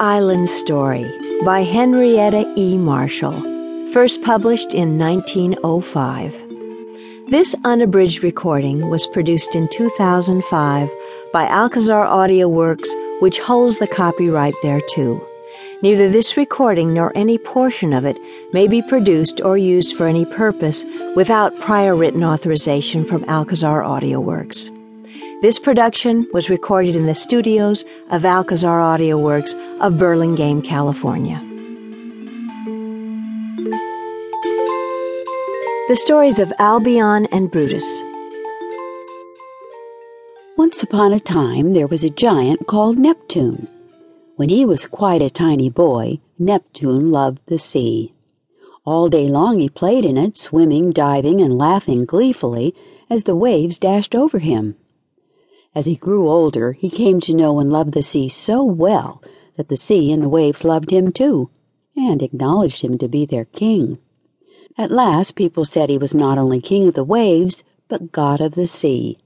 Island Story by Henrietta E. Marshall, first published in 1905. This unabridged recording was produced in 2005 by Alcazar Audio Works, which holds the copyright thereto. Neither this recording nor any portion of it may be produced or used for any purpose without prior written authorization from Alcazar Audio Works. This production was recorded in the studios of Alcazar Audio Works of Burlingame, California. The stories of Albion and Brutus. Once upon a time there was a giant called Neptune. When he was quite a tiny boy, Neptune loved the sea. All day long he played in it, swimming, diving, and laughing gleefully as the waves dashed over him. As he grew older, he came to know and love the sea so well that the sea and the waves loved him too, and acknowledged him to be their king. At last, people said he was not only king of the waves, but god of the sea.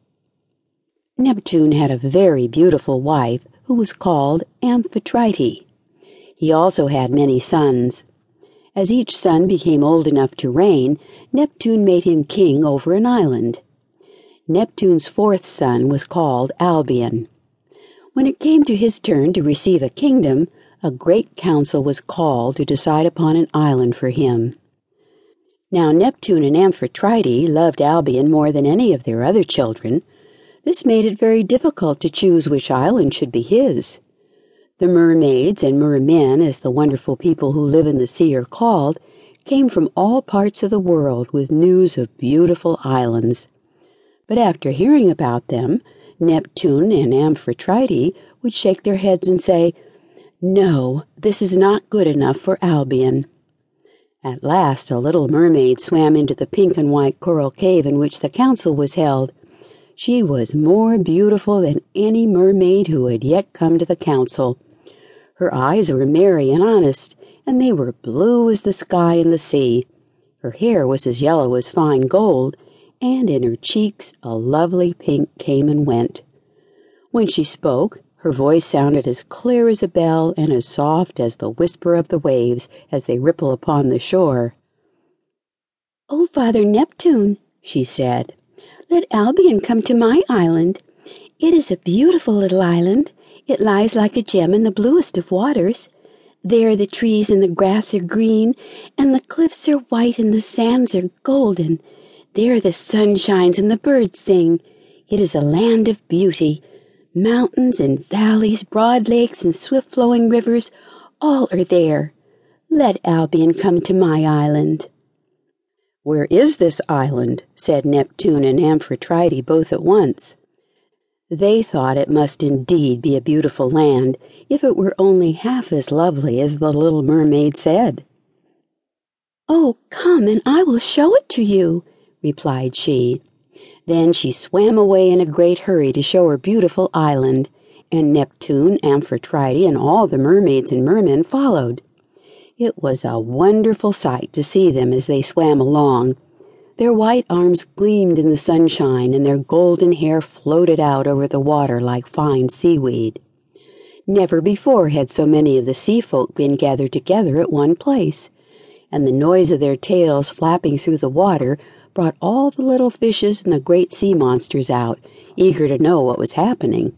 Neptune had a very beautiful wife who was called Amphitrite. He also had many sons. As each son became old enough to reign, Neptune made him king over an island. Neptune's fourth son was called Albion. When it came to his turn to receive a kingdom, a great council was called to decide upon an island for him. Now Neptune and Amphitrite loved Albion more than any of their other children. This made it very difficult to choose which island should be his. The mermaids and mermen, as the wonderful people who live in the sea are called, came from all parts of the world with news of beautiful islands. But after hearing about them, Neptune and Amphitrite would shake their heads and say, No, this is not good enough for Albion. At last, a little mermaid swam into the pink and white coral cave in which the council was held. She was more beautiful than any mermaid who had yet come to the council. Her eyes were merry and honest, and they were blue as the sky and the sea. Her hair was as yellow as fine gold, and in her cheeks a lovely pink came and went. When she spoke, her voice sounded as clear as a bell and as soft as the whisper of the waves as they ripple upon the shore. Oh, Father Neptune, she said, let Albion come to my island. It is a beautiful little island. It lies like a gem in the bluest of waters. There the trees and the grass are green, and the cliffs are white and the sands are golden. There the sun shines and the birds sing. It is a land of beauty. Mountains and valleys, broad lakes and swift flowing rivers, all are there. Let Albion come to my island. Where is this island? said Neptune and Amphitrite both at once. They thought it must indeed be a beautiful land, if it were only half as lovely as the little mermaid said. Oh, come and I will show it to you, replied she. Then she swam away in a great hurry to show her beautiful island, and Neptune, Amphitrite, and all the mermaids and mermen followed. It was a wonderful sight to see them as they swam along. Their white arms gleamed in the sunshine, and their golden hair floated out over the water like fine seaweed. Never before had so many of the sea folk been gathered together at one place, and the noise of their tails flapping through the water brought all the little fishes and the great sea monsters out, eager to know what was happening.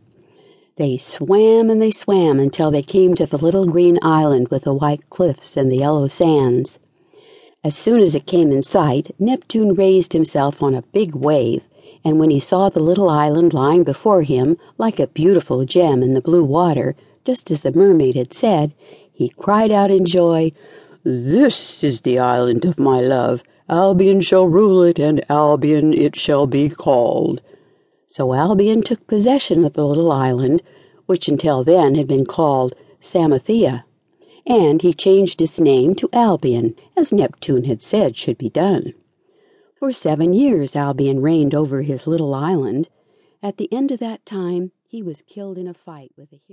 They swam and they swam until they came to the little green island with the white cliffs and the yellow sands. As soon as it came in sight, Neptune raised himself on a big wave, and when he saw the little island lying before him like a beautiful gem in the blue water, just as the mermaid had said, he cried out in joy, This is the island of my love. Albion shall rule it, and Albion it shall be called. So Albion took possession of the little island, which until then had been called Samothea, and he changed its name to Albion, as Neptune had said should be done. For seven years Albion reigned over his little island. At the end of that time, he was killed in a fight with a hero.